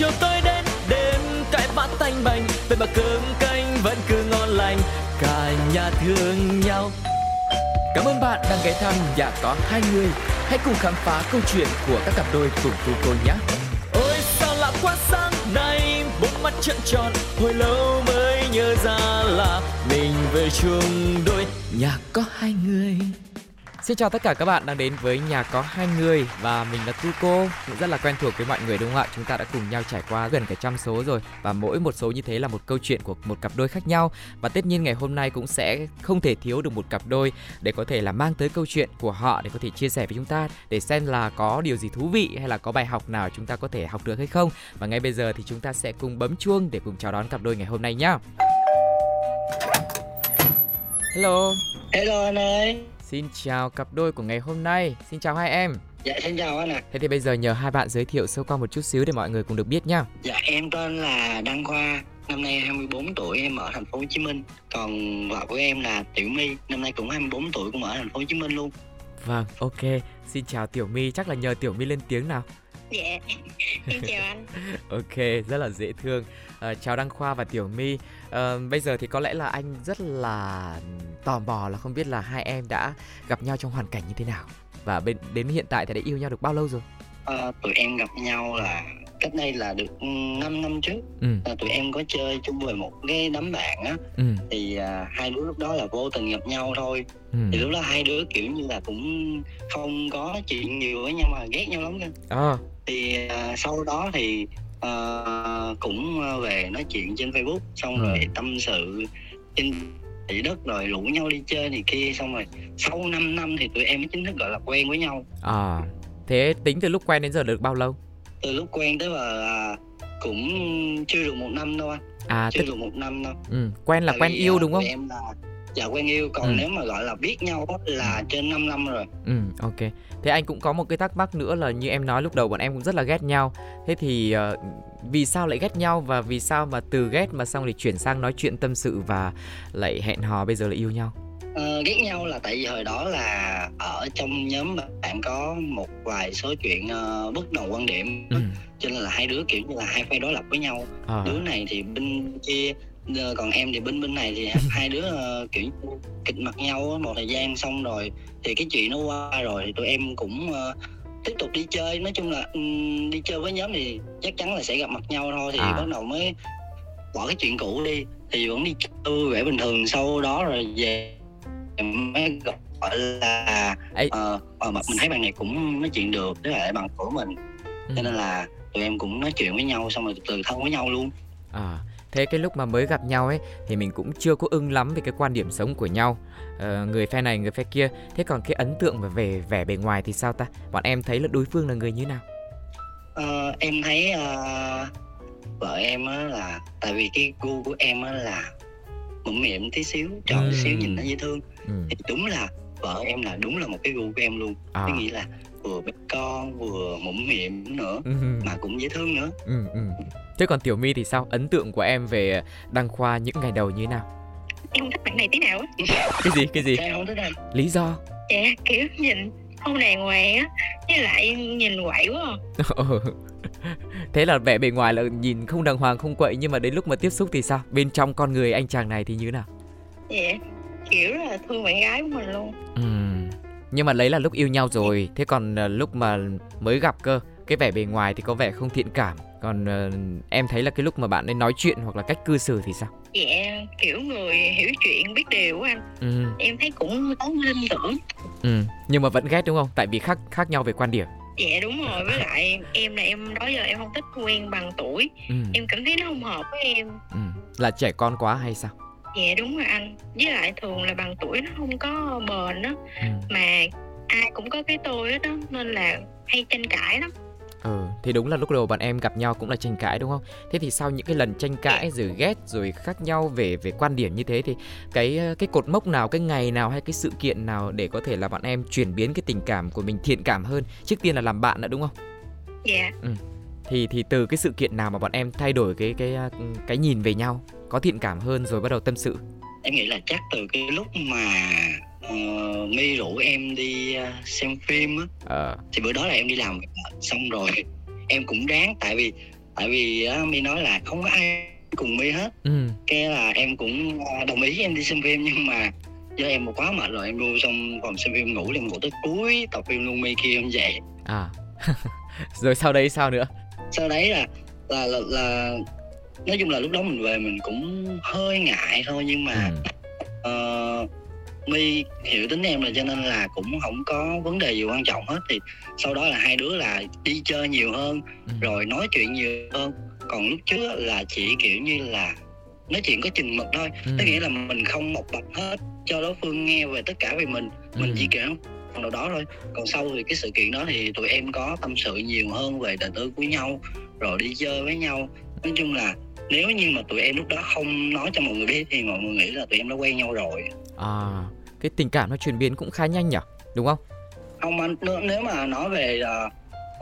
chiều tối đến đêm cãi vã tanh bành vậy mà cơm canh vẫn cứ ngon lành cả nhà thương nhau Cảm ơn bạn đang ghé thăm nhà có hai người. Hãy cùng khám phá câu chuyện của các cặp đôi cùng tu cô nhé. Ôi sao lạ quá sáng nay, bốn mắt trợn tròn, hồi lâu mới nhớ ra là mình về chung đôi nhà có hai người. Xin chào tất cả các bạn đang đến với nhà có hai người và mình là Tuko, cũng rất là quen thuộc với mọi người đúng không ạ? Chúng ta đã cùng nhau trải qua gần cả trăm số rồi và mỗi một số như thế là một câu chuyện của một cặp đôi khác nhau và tất nhiên ngày hôm nay cũng sẽ không thể thiếu được một cặp đôi để có thể là mang tới câu chuyện của họ để có thể chia sẻ với chúng ta để xem là có điều gì thú vị hay là có bài học nào chúng ta có thể học được hay không và ngay bây giờ thì chúng ta sẽ cùng bấm chuông để cùng chào đón cặp đôi ngày hôm nay nhá. Hello. Hello anh ơi. Xin chào cặp đôi của ngày hôm nay. Xin chào hai em. Dạ xin chào anh ạ. Thế thì bây giờ nhờ hai bạn giới thiệu sơ qua một chút xíu để mọi người cùng được biết nhá. Dạ em tên là Đăng Khoa, năm nay 24 tuổi em ở thành phố Hồ Chí Minh. Còn vợ của em là Tiểu My, năm nay cũng 24 tuổi cũng ở thành phố Hồ Chí Minh luôn. Vâng, ok. Xin chào Tiểu My, chắc là nhờ Tiểu My lên tiếng nào. Dạ, em chào anh. ok, rất là dễ thương. À, chào Đăng Khoa và Tiểu My. À, bây giờ thì có lẽ là anh rất là tò mò là không biết là hai em đã gặp nhau trong hoàn cảnh như thế nào và bên đến hiện tại thì đã yêu nhau được bao lâu rồi? À, tụi em gặp nhau là cách đây là được 5 năm trước. Ừ. À, tụi em có chơi chung với một cái đám bạn á. Ừ. Thì à, hai đứa lúc đó là vô tình gặp nhau thôi. Ừ. Thì lúc đó hai đứa kiểu như là cũng không có chuyện nhiều với nhau mà ghét nhau lắm cơ. À. Thì à, sau đó thì uh, cũng về nói chuyện trên Facebook xong ừ. rồi tâm sự trên thị đất rồi rủ nhau đi chơi này kia xong rồi sau 5 năm thì tụi em mới chính thức gọi là quen với nhau à thế tính từ lúc quen đến giờ được bao lâu từ lúc quen tới là à, cũng chưa được một năm đâu anh. À chưa tức... được một năm đâu. Ừ. quen là Tại quen vì, yêu đúng không? em là dạ quen yêu. Còn ừ. nếu mà gọi là biết nhau là trên 5 năm rồi. Ừ ok. Thế anh cũng có một cái thắc mắc nữa là như em nói lúc đầu bọn em cũng rất là ghét nhau. Thế thì uh, vì sao lại ghét nhau và vì sao mà từ ghét mà xong thì chuyển sang nói chuyện tâm sự và lại hẹn hò bây giờ lại yêu nhau Uh, ghét nhau là tại vì hồi đó là ở trong nhóm bạn có một vài số chuyện uh, bất đồng quan điểm ừ. cho nên là hai đứa kiểu như là hai phe đối lập với nhau à. đứa này thì bên kia còn em thì bên bên này thì hai đứa uh, kiểu kịch mặt nhau một thời gian xong rồi thì cái chuyện nó qua rồi thì tụi em cũng uh, tiếp tục đi chơi nói chung là um, đi chơi với nhóm thì chắc chắn là sẽ gặp mặt nhau thôi thì à. bắt đầu mới bỏ cái chuyện cũ đi thì vẫn đi vui vẻ bình thường sau đó rồi về mới gọi là uh, uh, mình thấy bạn này cũng nói chuyện được với lại bằng của mình. Ừ. cho nên là tụi em cũng nói chuyện với nhau xong rồi từ từ thân với nhau luôn. À thế cái lúc mà mới gặp nhau ấy thì mình cũng chưa có ưng lắm về cái quan điểm sống của nhau. Ờ, người phe này người phe kia. Thế còn cái ấn tượng về vẻ bề ngoài thì sao ta? Bọn em thấy là đối phương là người như nào? Ờ, em thấy uh, vợ em á là tại vì cái gu của em á là mũm mỉm tí xíu tròn ừ. tí xíu nhìn nó dễ thương ừ. thì đúng là vợ em là đúng là một cái gu của em luôn à. có nghĩa là vừa bé con vừa mũm mỉm nữa ừ. mà cũng dễ thương nữa ừ, ừ. thế còn tiểu my thì sao ấn tượng của em về đăng khoa những ngày đầu như thế nào em không thích bạn này tí nào cái gì cái gì em không thích anh lý do dạ kiểu nhìn không đàng hoàng á với lại nhìn quậy quá à. ừ. thế là vẻ bề ngoài là nhìn không đàng hoàng không quậy nhưng mà đến lúc mà tiếp xúc thì sao? Bên trong con người anh chàng này thì như thế nào? Dạ kiểu là thương bạn gái của mình luôn. Ừ nhưng mà lấy là lúc yêu nhau rồi. Thế còn uh, lúc mà mới gặp cơ cái vẻ bề ngoài thì có vẻ không thiện cảm. Còn uh, em thấy là cái lúc mà bạn ấy nói chuyện hoặc là cách cư xử thì sao dạ kiểu người hiểu chuyện biết điều của anh. Ừ. em thấy cũng có linh tưởng. Ừ nhưng mà vẫn ghét đúng không? Tại vì khác khác nhau về quan điểm. Dạ đúng rồi. Với lại em là em đó giờ em không thích quen bằng tuổi. Ừ. em cảm thấy nó không hợp với em. Ừ. là trẻ con quá hay sao? Dạ đúng rồi anh. Với lại thường là bằng tuổi nó không có bền đó ừ. mà ai cũng có cái tôi đó nên là hay tranh cãi lắm Ừ, thì đúng là lúc đầu bọn em gặp nhau cũng là tranh cãi đúng không? Thế thì sau những cái lần tranh cãi rồi ghét rồi khác nhau về về quan điểm như thế thì cái cái cột mốc nào, cái ngày nào hay cái sự kiện nào để có thể là bọn em chuyển biến cái tình cảm của mình thiện cảm hơn? Trước tiên là làm bạn đã đúng không? Dạ. Ừ. Thì thì từ cái sự kiện nào mà bọn em thay đổi cái cái cái nhìn về nhau, có thiện cảm hơn rồi bắt đầu tâm sự? Em nghĩ là chắc từ cái lúc mà uh, My rủ em đi uh, xem phim á à. thì bữa đó là em đi làm xong rồi em cũng ráng tại vì tại vì á mi nói là không có ai cùng mi hết ừ. cái là em cũng à, đồng ý em đi xem phim nhưng mà do em một quá mệt rồi em luôn trong phòng xem phim ngủ em ngủ tới cuối tập phim luôn mi kia em dậy à rồi sau đấy sao nữa sau đấy là là là, là nói chung là lúc đó mình về mình cũng hơi ngại thôi nhưng mà ừ. uh, mi hiểu tính em là cho nên là cũng không có vấn đề gì quan trọng hết. Thì sau đó là hai đứa là đi chơi nhiều hơn ừ. rồi nói chuyện nhiều hơn. Còn lúc trước là chỉ kiểu như là nói chuyện có chừng mực thôi. Ừ. tức nghĩa là mình không một bạch hết cho đối phương nghe về tất cả về mình. Mình ừ. chỉ kiểu phần nào đó thôi. Còn sau thì cái sự kiện đó thì tụi em có tâm sự nhiều hơn về đời tư của nhau rồi đi chơi với nhau. Nói chung là nếu như mà tụi em lúc đó không nói cho mọi người biết thì mọi người nghĩ là tụi em đã quen nhau rồi à cái tình cảm nó chuyển biến cũng khá nhanh nhỉ? Đúng không? Không anh nếu mà nói về uh,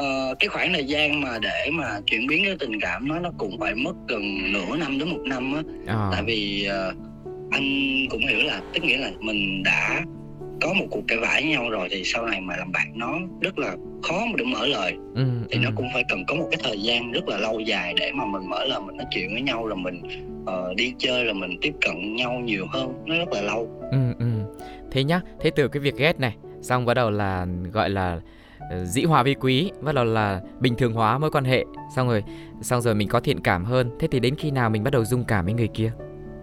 uh, cái khoảng thời gian mà để mà chuyển biến cái tình cảm nó nó cũng phải mất gần nửa năm đến một năm á. À. tại vì uh, anh cũng hiểu là tức nghĩa là mình đã có một cuộc cãi vã với nhau rồi thì sau này mà làm bạn nó rất là khó mà để mở lời ừ, thì ừ. nó cũng phải cần có một cái thời gian rất là lâu dài để mà mình mở lời mình nói chuyện với nhau rồi mình uh, đi chơi là mình tiếp cận nhau nhiều hơn nó rất là lâu ừ, ừ. thế nhá thế từ cái việc ghét này xong bắt đầu là gọi là ờ, dĩ hòa vi quý bắt đầu là bình thường hóa mối quan hệ xong rồi xong rồi mình có thiện cảm hơn thế thì đến khi nào mình bắt đầu dung cảm với người kia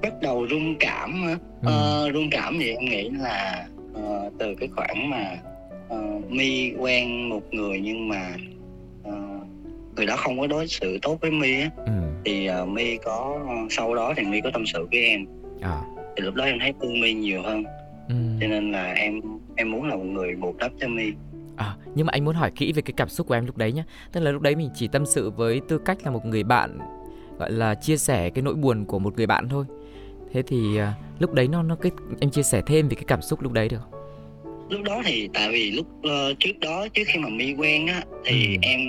bắt đầu rung cảm ừ. uh, rung cảm thì em nghĩ là uh, từ cái khoảng mà uh, mi quen một người nhưng mà uh, người đó không có đối xử tốt với mi á ừ. thì uh, mi có sau đó thì mi có tâm sự với em à. thì lúc đó em thấy thương mi nhiều hơn ừ. cho nên là em em muốn là một người bù đắp cho mi À, nhưng mà anh muốn hỏi kỹ về cái cảm xúc của em lúc đấy nhé Tức là lúc đấy mình chỉ tâm sự với tư cách là một người bạn Gọi là chia sẻ cái nỗi buồn của một người bạn thôi Thế thì uh, lúc đấy nó nó cái anh chia sẻ thêm về cái cảm xúc lúc đấy được không? Lúc đó thì tại vì lúc uh, trước đó trước khi mà mi quen á thì ừ. em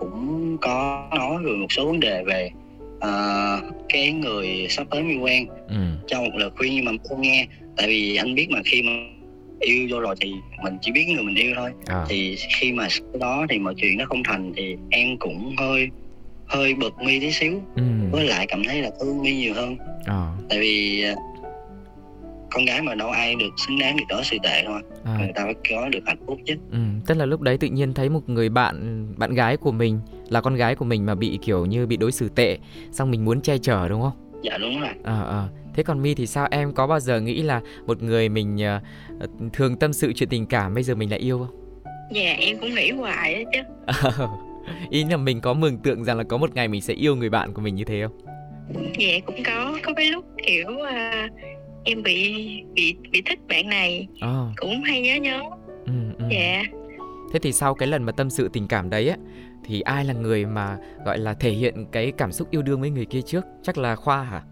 cũng có nói về một số vấn đề về uh, cái người sắp tới mi quen ừ. cho một lời khuyên nhưng mà không nghe tại vì anh biết mà khi mà yêu vô rồi thì mình chỉ biết người mình yêu thôi à. thì khi mà sau đó thì mọi chuyện nó không thành thì em cũng hơi hơi bực mi tí xíu ừ. với lại cảm thấy là thương mi nhiều hơn à. tại vì à, con gái mà đâu ai được xứng đáng được đó sự tệ thôi à. người ta phải có được hạnh phúc chứ. Ừ. tức là lúc đấy tự nhiên thấy một người bạn bạn gái của mình là con gái của mình mà bị kiểu như bị đối xử tệ xong mình muốn che chở đúng không? Dạ đúng rồi à, à. thế còn mi thì sao? Em có bao giờ nghĩ là một người mình uh, thường tâm sự chuyện tình cảm bây giờ mình lại yêu không? Dạ em cũng nghĩ hoài đó chứ. Ý là mình có mường tượng rằng là có một ngày mình sẽ yêu người bạn của mình như thế không? Dạ cũng có. Có cái lúc kiểu uh, em bị bị bị thích bạn này. À. cũng hay nhớ nhớ. Ừ, ừ. dạ. Thế thì sau cái lần mà tâm sự tình cảm đấy á thì ai là người mà gọi là thể hiện cái cảm xúc yêu đương với người kia trước? Chắc là khoa hả?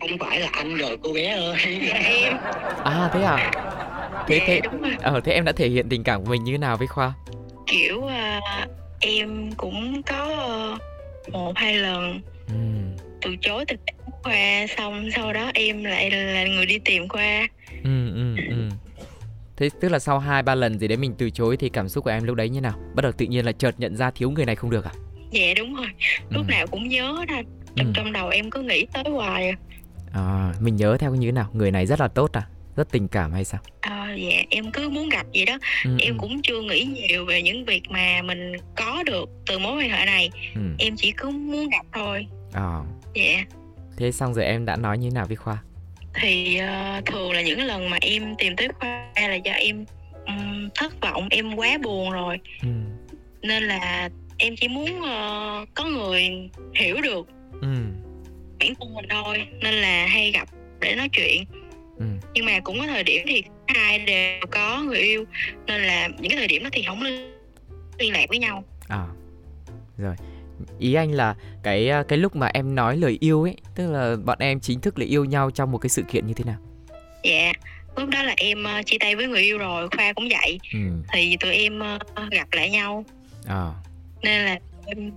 Không phải là anh rồi cô bé ơi. Dạ em. À thế à? Thế dạ, thế ờ thế em đã thể hiện tình cảm của mình như thế nào với khoa? Kiểu uh, em cũng có uh, một hai lần ừ. từ chối từ khoa xong sau đó em lại là người đi tìm khoa ừ ừ ừ thế tức là sau hai ba lần gì đấy mình từ chối thì cảm xúc của em lúc đấy như nào bắt đầu tự nhiên là chợt nhận ra thiếu người này không được à dạ đúng rồi lúc ừ. nào cũng nhớ ra trong ừ. trong đầu em cứ nghĩ tới hoài à. à mình nhớ theo như thế nào người này rất là tốt à rất tình cảm hay sao à, dạ em cứ muốn gặp vậy đó ừ, em ừ. cũng chưa nghĩ nhiều về những việc mà mình có được từ mối quan hệ này ừ. em chỉ cứ muốn gặp thôi à. dạ thế xong rồi em đã nói như thế nào với khoa thì uh, thường là những lần mà em tìm tới khoa là do em um, thất vọng em quá buồn rồi ừ. nên là em chỉ muốn uh, có người hiểu được ừ. bản thân mình thôi nên là hay gặp để nói chuyện ừ. nhưng mà cũng có thời điểm thì hai đều có người yêu nên là những cái thời điểm đó thì không liên lạc với nhau à rồi ý anh là cái cái lúc mà em nói lời yêu ấy tức là bọn em chính thức là yêu nhau trong một cái sự kiện như thế nào? Dạ lúc đó là em uh, chia tay với người yêu rồi khoa cũng vậy. Ừ. thì tụi em uh, gặp lại nhau. À. nên là em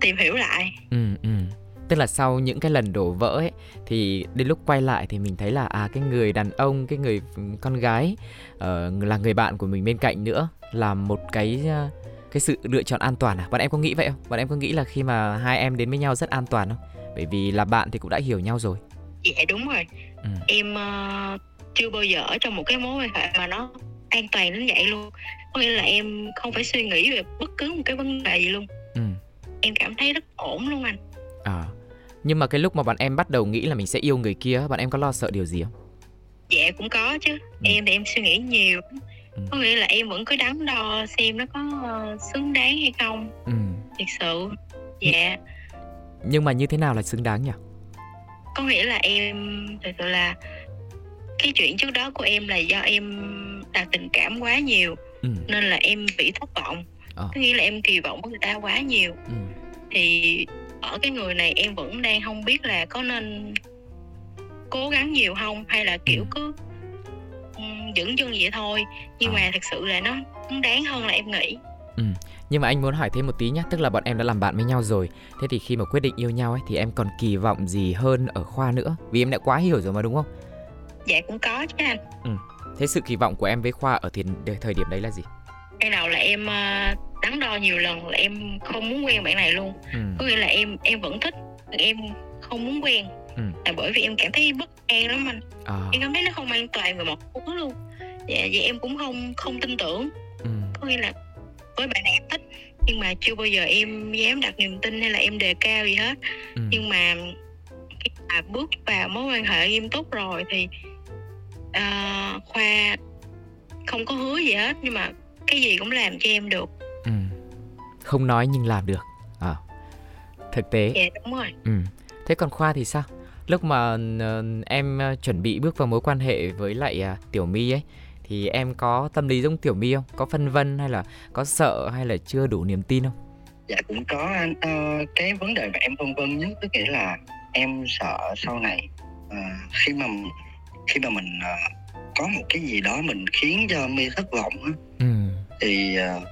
tìm hiểu lại. Ừ ừ. Tức là sau những cái lần đổ vỡ ấy thì đến lúc quay lại thì mình thấy là à cái người đàn ông cái người con gái uh, là người bạn của mình bên cạnh nữa là một cái uh, cái sự lựa chọn an toàn à? Bọn em có nghĩ vậy không? Bọn em có nghĩ là khi mà hai em đến với nhau rất an toàn không? Bởi vì là bạn thì cũng đã hiểu nhau rồi. Dạ đúng rồi. Ừ. em uh, chưa bao giờ ở trong một cái mối quan hệ mà nó an toàn đến vậy luôn. Có nghĩa là em không phải suy nghĩ về bất cứ một cái vấn đề gì luôn. Ừ. em cảm thấy rất ổn luôn anh. À. Nhưng mà cái lúc mà bọn em bắt đầu nghĩ là mình sẽ yêu người kia bọn em có lo sợ điều gì không? Dạ cũng có chứ. Ừ. em thì em suy nghĩ nhiều ừ. có nghĩa là em vẫn cứ đắn đo xem nó có uh, xứng đáng hay không ừ. thật sự dạ nhưng mà như thế nào là xứng đáng nhỉ có nghĩa là em thật sự là cái chuyện trước đó của em là do em đặt tình cảm quá nhiều ừ. nên là em bị thất vọng à. có nghĩa là em kỳ vọng với người ta quá nhiều ừ. thì ở cái người này em vẫn đang không biết là có nên cố gắng nhiều không hay là kiểu ừ. cứ dững chân vậy thôi nhưng à. mà thật sự là nó đáng hơn là em nghĩ ừ. nhưng mà anh muốn hỏi thêm một tí nhé tức là bọn em đã làm bạn với nhau rồi thế thì khi mà quyết định yêu nhau ấy thì em còn kỳ vọng gì hơn ở khoa nữa vì em đã quá hiểu rồi mà đúng không dạ cũng có chứ anh ừ. thế sự kỳ vọng của em với khoa ở thiền, thời điểm đấy là gì ban đầu là em uh, đắn đo nhiều lần là em không muốn quen bạn này luôn ừ. có nghĩa là em em vẫn thích em không muốn quen ừ. là bởi vì em cảm thấy bất an lắm anh à. em cảm thấy nó không an toàn về một hướng luôn dạ vậy em cũng không không tin tưởng ừ. có nghĩa là với bạn này em thích nhưng mà chưa bao giờ em dám đặt niềm tin hay là em đề cao gì hết ừ. nhưng mà khi mà bước vào mối quan hệ nghiêm túc rồi thì uh, khoa không có hứa gì hết nhưng mà cái gì cũng làm cho em được ừ. không nói nhưng làm được à thực tế dạ đúng rồi ừ. thế còn khoa thì sao lúc mà uh, em uh, chuẩn bị bước vào mối quan hệ với lại uh, tiểu my ấy thì em có tâm lý giống tiểu my không? Có phân vân hay là có sợ hay là chưa đủ niềm tin không? Dạ cũng có anh. Uh, cái vấn đề mà em phân vân nhất tức nghĩa là em sợ sau này uh, khi mà khi mà mình uh, có một cái gì đó mình khiến cho mi thất vọng á ừ. thì uh,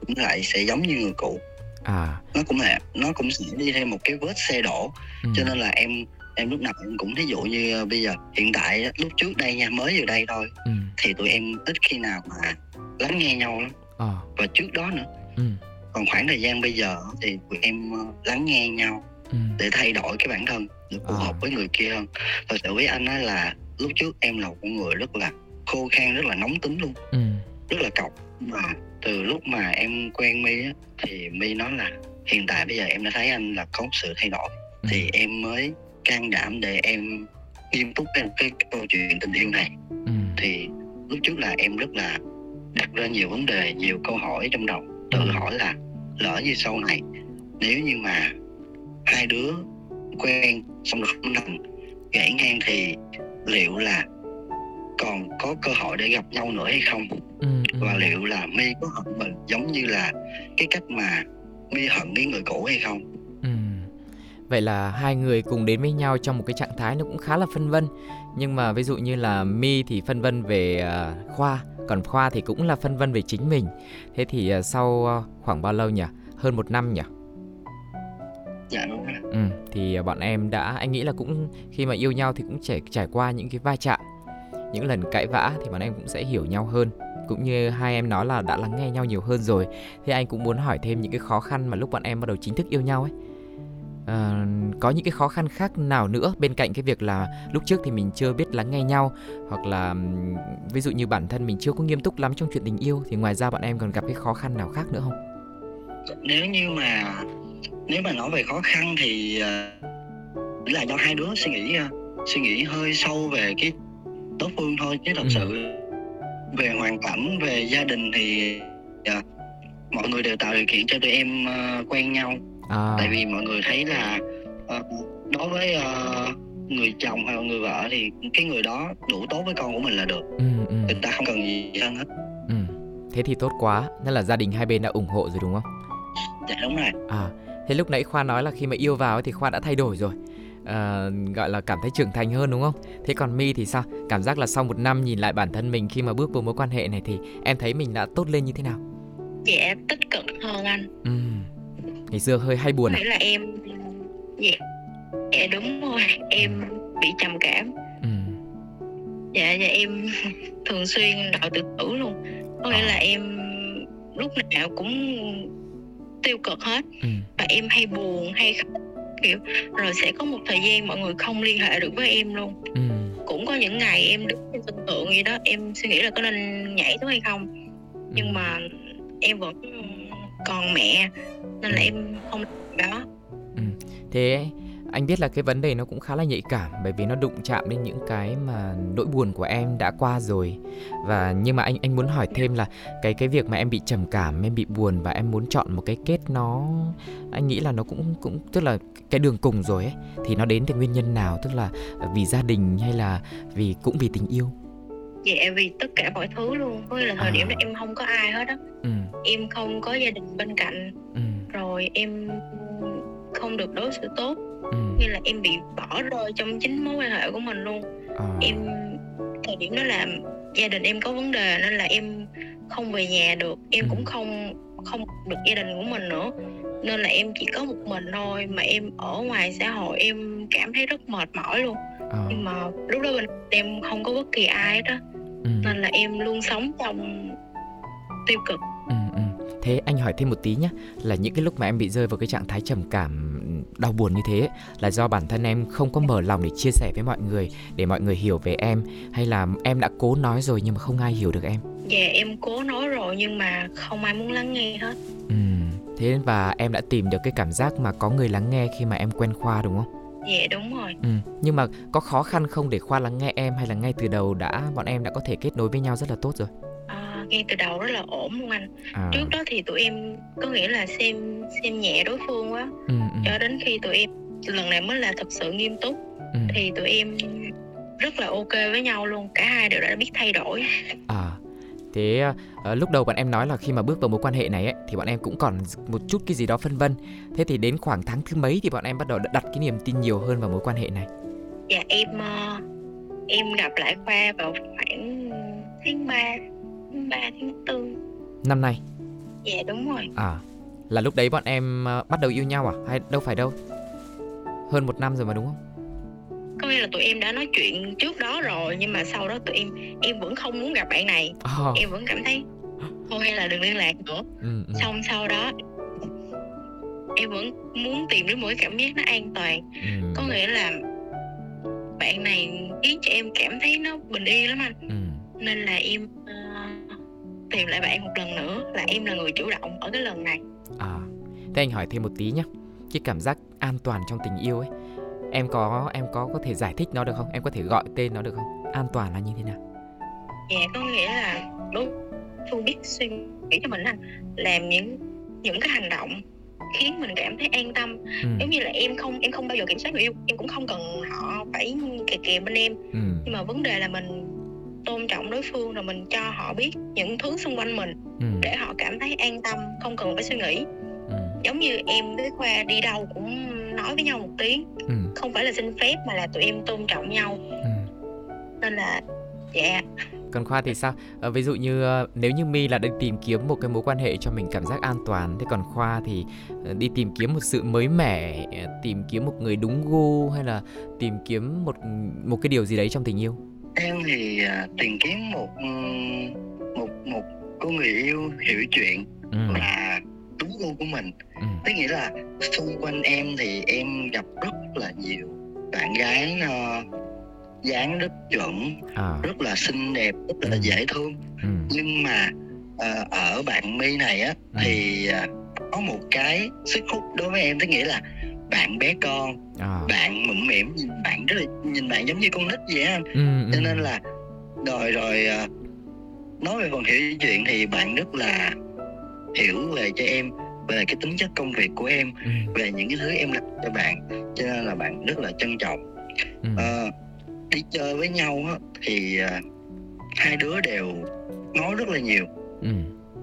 cũng lại sẽ giống như người cũ. À. Nó cũng là nó cũng sẽ đi theo một cái vết xe đổ. Ừ. cho nên là em em lúc nào em cũng thí dụ như uh, bây giờ hiện tại lúc trước đây nha mới vừa đây thôi ừ. thì tụi em ít khi nào mà lắng nghe nhau lắm à. và trước đó nữa ừ. còn khoảng thời gian bây giờ thì tụi em uh, lắng nghe nhau ừ. để thay đổi cái bản thân để phù à. hợp với người kia hơn thật sự với anh á là lúc trước em là một người rất là khô khan rất là nóng tính luôn ừ. rất là cọc mà từ lúc mà em quen my á thì my nói là hiện tại bây giờ em đã thấy anh là có sự thay đổi ừ. thì em mới can đảm để em nghiêm túc cái, cái câu chuyện tình yêu này ừ. thì lúc trước là em rất là đặt ra nhiều vấn đề nhiều câu hỏi trong đầu tự ừ. hỏi là lỡ như sau này nếu như mà hai đứa quen xong rồi không thành gãy ngang thì liệu là còn có cơ hội để gặp nhau nữa hay không ừ, ừ. và liệu là mi có hận mình giống như là cái cách mà mi hận cái người cũ hay không. Vậy là hai người cùng đến với nhau trong một cái trạng thái nó cũng khá là phân vân. Nhưng mà ví dụ như là mi thì phân vân về uh, khoa còn khoa thì cũng là phân vân về chính mình. Thế thì uh, sau uh, khoảng bao lâu nhỉ? Hơn một năm nhỉ? Dạ đúng rồi ừ, thì bọn em đã anh nghĩ là cũng khi mà yêu nhau thì cũng trải trải qua những cái va chạm. Những lần cãi vã thì bọn em cũng sẽ hiểu nhau hơn. Cũng như hai em nói là đã lắng nghe nhau nhiều hơn rồi. Thì anh cũng muốn hỏi thêm những cái khó khăn mà lúc bọn em bắt đầu chính thức yêu nhau ấy à, có những cái khó khăn khác nào nữa bên cạnh cái việc là lúc trước thì mình chưa biết lắng nghe nhau hoặc là ví dụ như bản thân mình chưa có nghiêm túc lắm trong chuyện tình yêu thì ngoài ra bọn em còn gặp cái khó khăn nào khác nữa không nếu như mà nếu mà nói về khó khăn thì uh, là do hai đứa suy nghĩ uh, suy nghĩ hơi sâu về cái đối phương thôi chứ thật ừ. sự về hoàn cảnh về gia đình thì uh, mọi người đều tạo điều kiện cho tụi em uh, quen nhau à. tại vì mọi người thấy là uh, đối với uh, người chồng hay là người vợ thì cái người đó đủ tốt với con của mình là được. Ừ, ừ. người ta không cần gì hơn hết. Ừ. thế thì tốt quá. Nên là gia đình hai bên đã ủng hộ rồi đúng không? Dạ đúng rồi. À thế lúc nãy khoa nói là khi mà yêu vào thì khoa đã thay đổi rồi. À, gọi là cảm thấy trưởng thành hơn đúng không? Thế còn mi thì sao? Cảm giác là sau một năm nhìn lại bản thân mình khi mà bước vào mối quan hệ này thì em thấy mình đã tốt lên như thế nào? Dạ tích cực hơn anh. Ừ. ngày xưa hơi hay buồn à là em dạ dạ đúng rồi em bị trầm cảm ừ. dạ dạ em thường xuyên đau tự tử luôn có nghĩa à. là em lúc nào cũng tiêu cực hết ừ. và em hay buồn hay kiểu rồi sẽ có một thời gian mọi người không liên hệ được với em luôn ừ. cũng có những ngày em đứng trên sân thượng vậy đó em suy nghĩ là có nên nhảy xuống hay không nhưng ừ. mà em vẫn còn mẹ nên là ừ. em không đó ừ. thế anh biết là cái vấn đề nó cũng khá là nhạy cảm bởi vì nó đụng chạm đến những cái mà nỗi buồn của em đã qua rồi và nhưng mà anh anh muốn hỏi thêm là cái cái việc mà em bị trầm cảm em bị buồn và em muốn chọn một cái kết nó anh nghĩ là nó cũng cũng tức là cái đường cùng rồi ấy thì nó đến từ nguyên nhân nào tức là vì gia đình hay là vì cũng vì tình yêu dạ vì tất cả mọi thứ luôn với là thời à. điểm đó em không có ai hết á ừ. em không có gia đình bên cạnh ừ. Rồi em không được đối xử tốt ừ. như là em bị bỏ rơi trong chính mối quan hệ của mình luôn à. em thời điểm đó là gia đình em có vấn đề nên là em không về nhà được em ừ. cũng không không được gia đình của mình nữa nên là em chỉ có một mình thôi mà em ở ngoài xã hội em cảm thấy rất mệt mỏi luôn à. nhưng mà lúc đó bên em không có bất kỳ ai đó ừ. nên là em luôn sống trong tiêu cực ừ, ừ. Thế anh hỏi thêm một tí nhé là những cái lúc mà em bị rơi vào cái trạng thái trầm cảm đau buồn như thế là do bản thân em không có mở lòng để chia sẻ với mọi người để mọi người hiểu về em hay là em đã cố nói rồi nhưng mà không ai hiểu được em dạ em cố nói rồi nhưng mà không ai muốn lắng nghe hết ừ thế và em đã tìm được cái cảm giác mà có người lắng nghe khi mà em quen khoa đúng không Dạ đúng rồi. Ừ, nhưng mà có khó khăn không để Khoa lắng nghe em hay là ngay từ đầu đã bọn em đã có thể kết nối với nhau rất là tốt rồi? Ngay từ đầu rất là ổn luôn anh. À. Trước đó thì tụi em có nghĩa là xem xem nhẹ đối phương quá. Ừ, ừ. Cho đến khi tụi em lần này mới là thật sự nghiêm túc ừ. thì tụi em rất là ok với nhau luôn. Cả hai đều đã biết thay đổi. À thế uh, lúc đầu bọn em nói là khi mà bước vào mối quan hệ này ấy, thì bọn em cũng còn một chút cái gì đó phân vân thế thì đến khoảng tháng thứ mấy thì bọn em bắt đầu đặt cái niềm tin nhiều hơn vào mối quan hệ này dạ em uh, em gặp lại khoa vào khoảng tháng 3 tháng 3 tháng 4 năm nay? Dạ đúng rồi. À là lúc đấy bọn em uh, bắt đầu yêu nhau à? Hay đâu phải đâu? Hơn một năm rồi mà đúng không? Có nghĩa là tụi em đã nói chuyện trước đó rồi nhưng mà sau đó tụi em em vẫn không muốn gặp bạn này. Oh. em vẫn cảm thấy thôi hay là đừng liên lạc nữa. Ừ, ừ. xong sau đó em vẫn muốn tìm đến một cái cảm giác nó an toàn. Ừ. có nghĩa là bạn này khiến cho em cảm thấy nó bình yên lắm anh. Ừ. nên là em uh, tìm lại bạn một lần nữa là em là người chủ động ở cái lần này. À thế anh hỏi thêm một tí nhé cái cảm giác an toàn trong tình yêu ấy em có em có có thể giải thích nó được không? Em có thể gọi tên nó được không? An toàn là như thế nào? Dạ có nghĩa là đối phương biết suy nghĩ cho mình anh làm những những cái hành động khiến mình cảm thấy an tâm. Ừ. giống như là em không em không bao giờ kiểm soát người yêu em cũng không cần họ phải kè kè bên em. Ừ. nhưng mà vấn đề là mình tôn trọng đối phương rồi mình cho họ biết những thứ xung quanh mình ừ. để họ cảm thấy an tâm không cần phải suy nghĩ ừ. giống như em với khoa đi đâu cũng nói với nhau một tiếng ừ. không phải là xin phép mà là tụi em tôn trọng nhau ừ. nên là dạ còn khoa thì sao à, ví dụ như ờ, nếu như mi là đi tìm kiếm một cái mối quan hệ cho mình cảm giác an toàn thế còn khoa thì ờ, đi tìm kiếm một sự mới mẻ tìm kiếm một người đúng gu hay là tìm kiếm một một cái điều gì đấy trong tình yêu em thì uh, tìm kiếm một một một cô người yêu hiểu chuyện ừ. và đúng gu của mình ừ. tức nghĩa là xung quanh em thì em gặp rất là nhiều bạn gái uh, dáng rất chuẩn à. rất là xinh đẹp rất là ừ. dễ thương ừ. nhưng mà uh, ở bạn mi này á ừ. thì uh, có một cái sức hút đối với em tức nghĩa là bạn bé con à. bạn mũm mỉm bạn rất là nhìn bạn giống như con nít vậy á ừ, cho ừ. nên là rồi rồi uh, nói về phần hiểu chuyện thì bạn rất là hiểu về cho em về cái tính chất công việc của em ừ. về những cái thứ em làm cho bạn cho nên là bạn rất là trân trọng ừ. à, đi chơi với nhau á, thì à, hai đứa đều nói rất là nhiều ừ.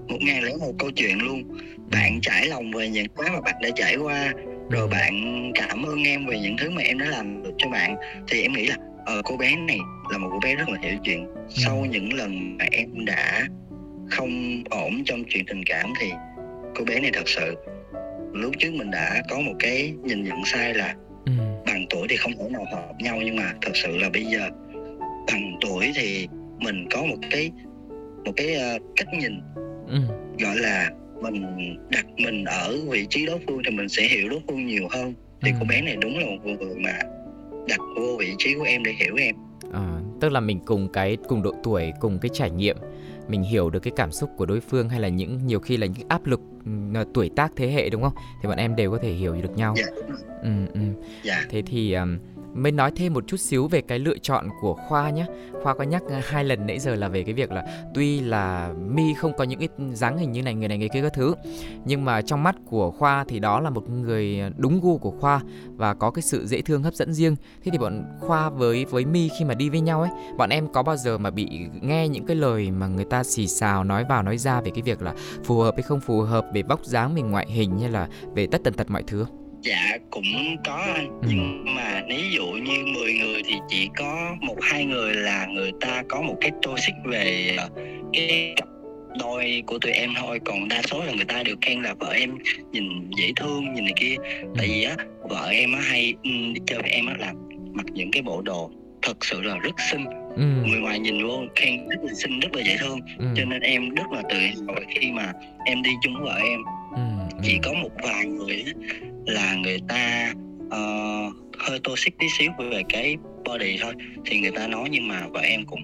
một ngàn lẻ một câu chuyện luôn bạn trải lòng về những cái mà bạn đã trải qua rồi bạn cảm ơn em về những thứ mà em đã làm được cho bạn thì em nghĩ là ờ, cô bé này là một cô bé rất là hiểu chuyện ừ. sau những lần mà em đã không ổn trong chuyện tình cảm thì cô bé này thật sự lúc trước mình đã có một cái nhìn nhận sai là ừ. bằng tuổi thì không thể nào hợp nhau nhưng mà thật sự là bây giờ bằng tuổi thì mình có một cái một cái uh, cách nhìn ừ. gọi là mình đặt mình ở vị trí đối phương thì mình sẽ hiểu đối phương nhiều hơn thì ừ. cô bé này đúng là một người mà đặt vô vị trí của em để hiểu em à, tức là mình cùng cái cùng độ tuổi cùng cái trải nghiệm mình hiểu được cái cảm xúc của đối phương hay là những nhiều khi là những áp lực uh, tuổi tác thế hệ đúng không thì bọn em đều có thể hiểu được nhau dạ. ừ, ừ. Dạ. thế thì um, mới nói thêm một chút xíu về cái lựa chọn của khoa nhé khoa có nhắc à, hai lần nãy giờ là về cái việc là tuy là mi không có những cái dáng hình như này, người này người kia các thứ, nhưng mà trong mắt của khoa thì đó là một người đúng gu của khoa và có cái sự dễ thương hấp dẫn riêng thế thì bọn khoa với với mi khi mà đi với nhau ấy, bọn em có bao giờ mà bị nghe những cái lời mà người ta xì xào, nói vào nói ra về cái việc là phù hợp hay không phù hợp về vóc dáng mình ngoại hình hay là về tất tần tật mọi thứ không? Dạ cũng có anh ừ. Nhưng mà ví dụ như 10 người thì chỉ có một hai người là người ta có một cái toxic về ờ, cái đôi của tụi em thôi còn đa số là người ta đều khen là vợ em nhìn dễ thương nhìn này kia ừ. tại vì á vợ em á hay um, đi chơi với em á là mặc những cái bộ đồ thật sự là rất xinh ừ. người ngoài nhìn vô khen rất là xinh rất là dễ thương ừ. cho nên em rất là tự hào khi mà em đi chung với vợ em ừ. chỉ có một vài người là người ta uh, hơi toxic tí xíu về cái body thôi. Thì người ta nói nhưng mà vợ em cũng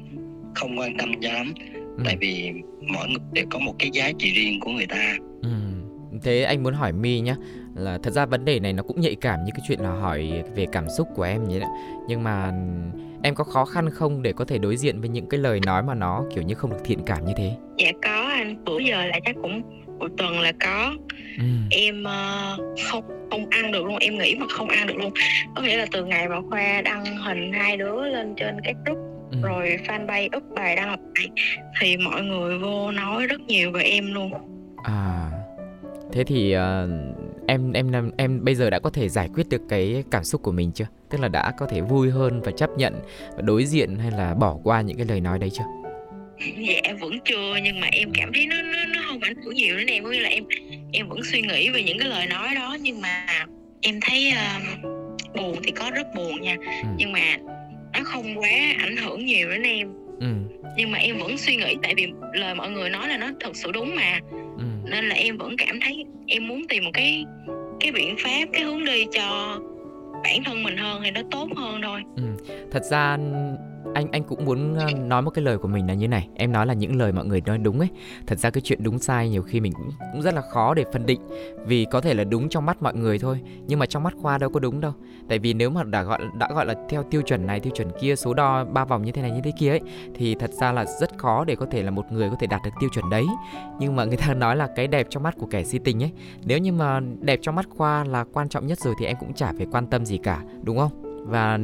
không quan tâm cho lắm. Ừ. tại vì mỗi người đều có một cái giá trị riêng của người ta. Ừ. thế anh muốn hỏi mi nhá. Là thật ra vấn đề này nó cũng nhạy cảm như cái chuyện là hỏi về cảm xúc của em vậy đấy nhưng mà em có khó khăn không để có thể đối diện với những cái lời nói mà nó kiểu như không được thiện cảm như thế? Dạ có anh. Bữa giờ là chắc cũng một tuần là có ừ. em uh, không không ăn được luôn em nghĩ mà không ăn được luôn. Có nghĩa là từ ngày mà khoa đăng hình hai đứa lên trên cái group ừ. rồi fanpage up bài đăng bài thì mọi người vô nói rất nhiều về em luôn. À thế thì uh, em em em em bây giờ đã có thể giải quyết được cái cảm xúc của mình chưa? Tức là đã có thể vui hơn và chấp nhận và đối diện hay là bỏ qua những cái lời nói đấy chưa? Dạ vẫn chưa nhưng mà em cảm thấy nó nó nó không ảnh hưởng nhiều đến em. Có nghĩa là em em vẫn suy nghĩ về những cái lời nói đó nhưng mà em thấy uh, buồn thì có rất buồn nha ừ. nhưng mà nó không quá ảnh hưởng nhiều đến em ừ. nhưng mà em vẫn suy nghĩ tại vì lời mọi người nói là nó thật sự đúng mà ừ. nên là em vẫn cảm thấy em muốn tìm một cái cái biện pháp cái hướng đi cho bản thân mình hơn thì nó tốt hơn thôi ừ. thật ra anh anh cũng muốn ờ, nói một cái lời của mình là như này. Em nói là những lời mọi người nói đúng ấy. Thật ra cái chuyện đúng sai nhiều khi mình cũng, cũng rất là khó để phân định. Vì có thể là đúng trong mắt mọi người thôi nhưng mà trong mắt khoa đâu có đúng đâu. Tại vì nếu mà đã gọi đã gọi là theo tiêu chuẩn này tiêu chuẩn kia số đo ba vòng như thế này như thế kia ấy thì thật ra là rất khó để có thể là một người có thể đạt được tiêu chuẩn đấy. Nhưng mà người ta nói là cái đẹp trong mắt của kẻ si tình ấy. Nếu như mà đẹp trong mắt khoa là quan trọng nhất rồi thì em cũng chả phải quan tâm gì cả đúng không? Và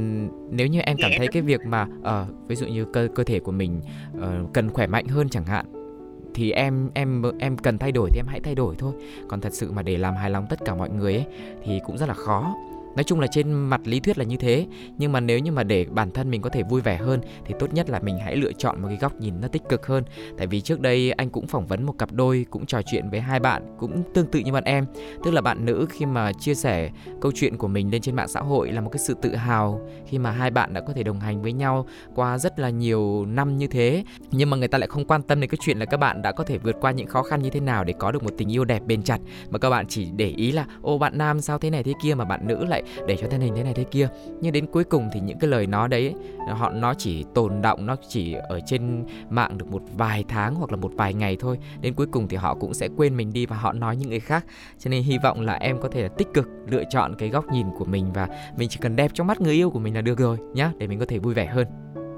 nếu như em cảm thấy cái việc mà uh, ví dụ như cơ cơ thể của mình uh, cần khỏe mạnh hơn chẳng hạn thì em em em cần thay đổi thì em hãy thay đổi thôi. Còn thật sự mà để làm hài lòng tất cả mọi người ấy thì cũng rất là khó nói chung là trên mặt lý thuyết là như thế, nhưng mà nếu như mà để bản thân mình có thể vui vẻ hơn thì tốt nhất là mình hãy lựa chọn một cái góc nhìn nó tích cực hơn. Tại vì trước đây anh cũng phỏng vấn một cặp đôi, cũng trò chuyện với hai bạn cũng tương tự như bạn em. Tức là bạn nữ khi mà chia sẻ câu chuyện của mình lên trên mạng xã hội là một cái sự tự hào khi mà hai bạn đã có thể đồng hành với nhau qua rất là nhiều năm như thế. Nhưng mà người ta lại không quan tâm đến cái chuyện là các bạn đã có thể vượt qua những khó khăn như thế nào để có được một tình yêu đẹp bền chặt. Mà các bạn chỉ để ý là ô bạn nam sao thế này thế kia? Mà bạn nữ lại lại để cho thân hình thế này thế kia. Nhưng đến cuối cùng thì những cái lời nói đấy, họ, nó chỉ tồn động nó chỉ ở trên mạng được một vài tháng hoặc là một vài ngày thôi. Đến cuối cùng thì họ cũng sẽ quên mình đi và họ nói những người khác. Cho nên hy vọng là em có thể là tích cực lựa chọn cái góc nhìn của mình và mình chỉ cần đẹp trong mắt người yêu của mình là được rồi nhá, để mình có thể vui vẻ hơn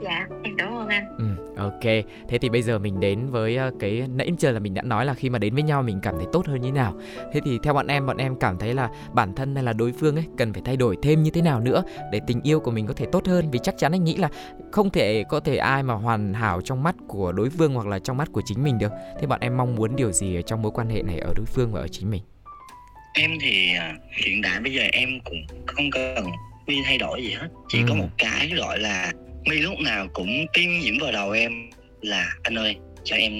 dạ em cảm ơn anh. Ừ, ok. Thế thì bây giờ mình đến với ờ, cái nãy giờ là mình đã nói là khi mà đến với nhau mình cảm thấy tốt hơn như thế nào. Thế thì theo bọn em bọn em cảm thấy là bản thân hay là đối phương ấy cần phải thay đổi thêm như thế nào nữa để tình yêu của mình có thể tốt hơn. Vì chắc chắn anh nghĩ là không thể có thể ai mà hoàn hảo trong mắt của đối phương hoặc là trong mắt của chính mình được. Thế bọn em mong muốn điều gì ở trong mối quan hệ này ở đối phương và ở chính mình? Em thì à, hiện tại bây giờ em cũng không cần đi thay đổi gì hết. Chỉ ừ. có một cái gọi là mi lúc nào cũng tiêm nhiễm vào đầu em là anh ơi cho em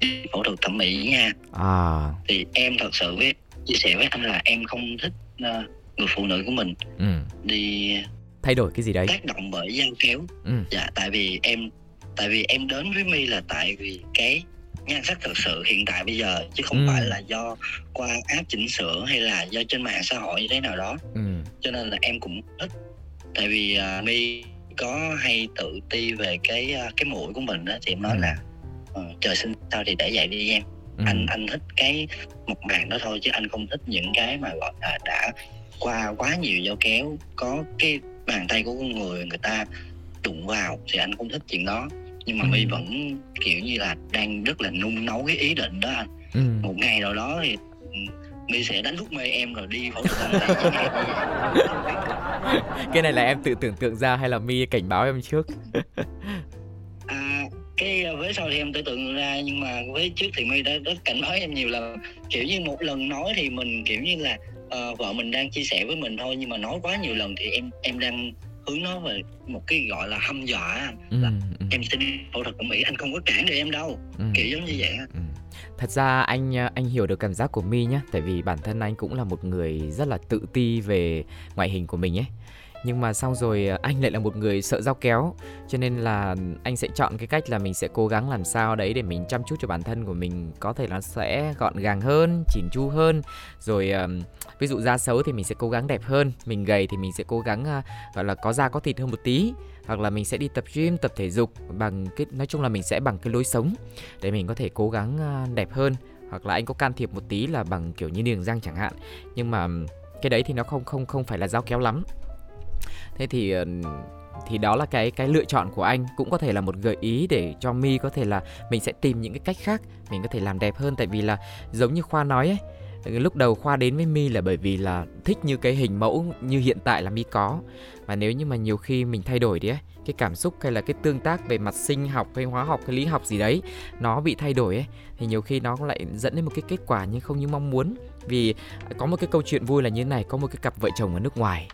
phẫu thuật thẩm mỹ nha à. thì em thật sự với chia sẻ với anh là em không thích uh, người phụ nữ của mình ừ. đi thay đổi cái gì đấy tác động bởi gian kéo ừ. dạ tại vì em tại vì em đến với mi là tại vì cái nhan sắc thật sự hiện tại bây giờ chứ không ừ. phải là do qua app chỉnh sửa hay là do trên mạng xã hội như thế nào đó ừ. cho nên là em cũng thích tại vì uh, mi có hay tự ti về cái uh, cái mũi của mình đó thì em nói ừ. là uh, trời sinh sao thì để vậy đi em ừ. anh anh thích cái một màn đó thôi chứ anh không thích những cái mà gọi là đã qua quá nhiều dao kéo có cái bàn tay của con người người ta đụng vào thì anh không thích chuyện đó nhưng mà ừ. my vẫn kiểu như là đang rất là nung nấu cái ý định đó anh ừ. một ngày nào đó thì my sẽ đánh thuốc mê em rồi đi phẫu thuật cái này là em tự tưởng tượng ra hay là my cảnh báo em trước à, cái ờ, với sau thì em tưởng tượng ra nhưng mà với trước thì my đã rất cảnh báo em nhiều lần kiểu như một lần nói thì mình kiểu như là uh, vợ mình đang chia sẻ với mình thôi nhưng mà nói quá nhiều lần thì em em đang hướng nó về một cái gọi là hăm dọa ừ, là ừ. em sẽ đi phẫu thuật thẩm mỹ anh không có cản được em đâu ừ. kiểu giống như vậy ừ thật ra anh à, anh hiểu được cảm giác của mi nhé tại vì bản thân anh cũng là một người rất là tự ti về ngoại hình của mình ấy. Nhưng mà xong rồi à, anh lại là một người sợ dao kéo, cho nên là anh sẽ chọn cái cách là mình sẽ cố gắng làm sao đấy để mình chăm chút cho bản thân của mình có thể là sẽ gọn gàng hơn, chỉn chu hơn. Rồi à, ví dụ da xấu thì mình sẽ cố gắng đẹp hơn, mình gầy thì mình sẽ cố gắng gọi là có da có thịt hơn một tí hoặc là mình sẽ đi tập gym, tập thể dục bằng cái, nói chung là mình sẽ bằng cái lối sống để mình có thể cố gắng à, đẹp hơn. Hoặc là anh có can thiệp một tí là bằng kiểu như niềng răng chẳng hạn. Nhưng mà cái đấy thì nó không không không phải là dao kéo lắm. Thế thì ờ, thì đó là cái cái lựa chọn của anh. Cũng có thể là một gợi ý để cho mi có thể là mình sẽ tìm những cái cách khác mình có thể làm đẹp hơn. Tại vì là giống như khoa nói ấy lúc đầu khoa đến với mi là bởi vì là thích như cái hình mẫu như hiện tại là mi có. Và nếu như mà nhiều khi mình thay đổi đi ấy, cái cảm xúc hay là cái tương tác về mặt sinh học hay hóa học hay lý học gì đấy, nó bị thay đổi ấy, thì nhiều khi nó lại dẫn đến một cái kết quả nhưng không như mong muốn. Vì có một cái câu chuyện vui là như thế này, có một cái cặp vợ chồng ở nước ngoài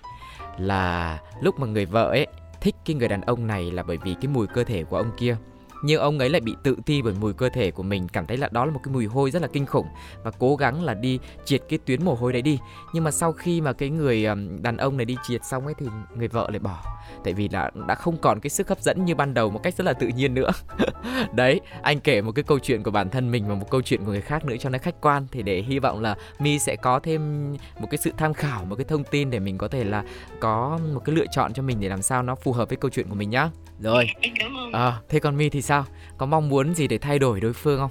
là lúc mà người vợ ấy thích cái người đàn ông này là bởi vì cái mùi cơ thể của ông kia nhưng ông ấy lại bị tự ti bởi mùi cơ thể của mình, cảm thấy là đó là một cái mùi hôi rất là kinh khủng và cố gắng là đi triệt cái tuyến mồ hôi đấy đi. Nhưng mà sau khi mà cái người đàn ông này đi triệt xong ấy thì người vợ lại bỏ. Tại vì là đã không còn cái sức hấp dẫn như ban đầu một cách rất là tự nhiên nữa. Đấy, anh kể một cái câu chuyện của bản thân mình và một câu chuyện của người khác nữa cho nó khách quan. Thì để hy vọng là mi sẽ có thêm một cái sự tham khảo, một cái thông tin để mình có thể là có một cái lựa chọn cho mình để làm sao nó phù hợp với câu chuyện của mình nhá rồi à, thế còn mi thì sao có mong muốn gì để thay đổi đối phương không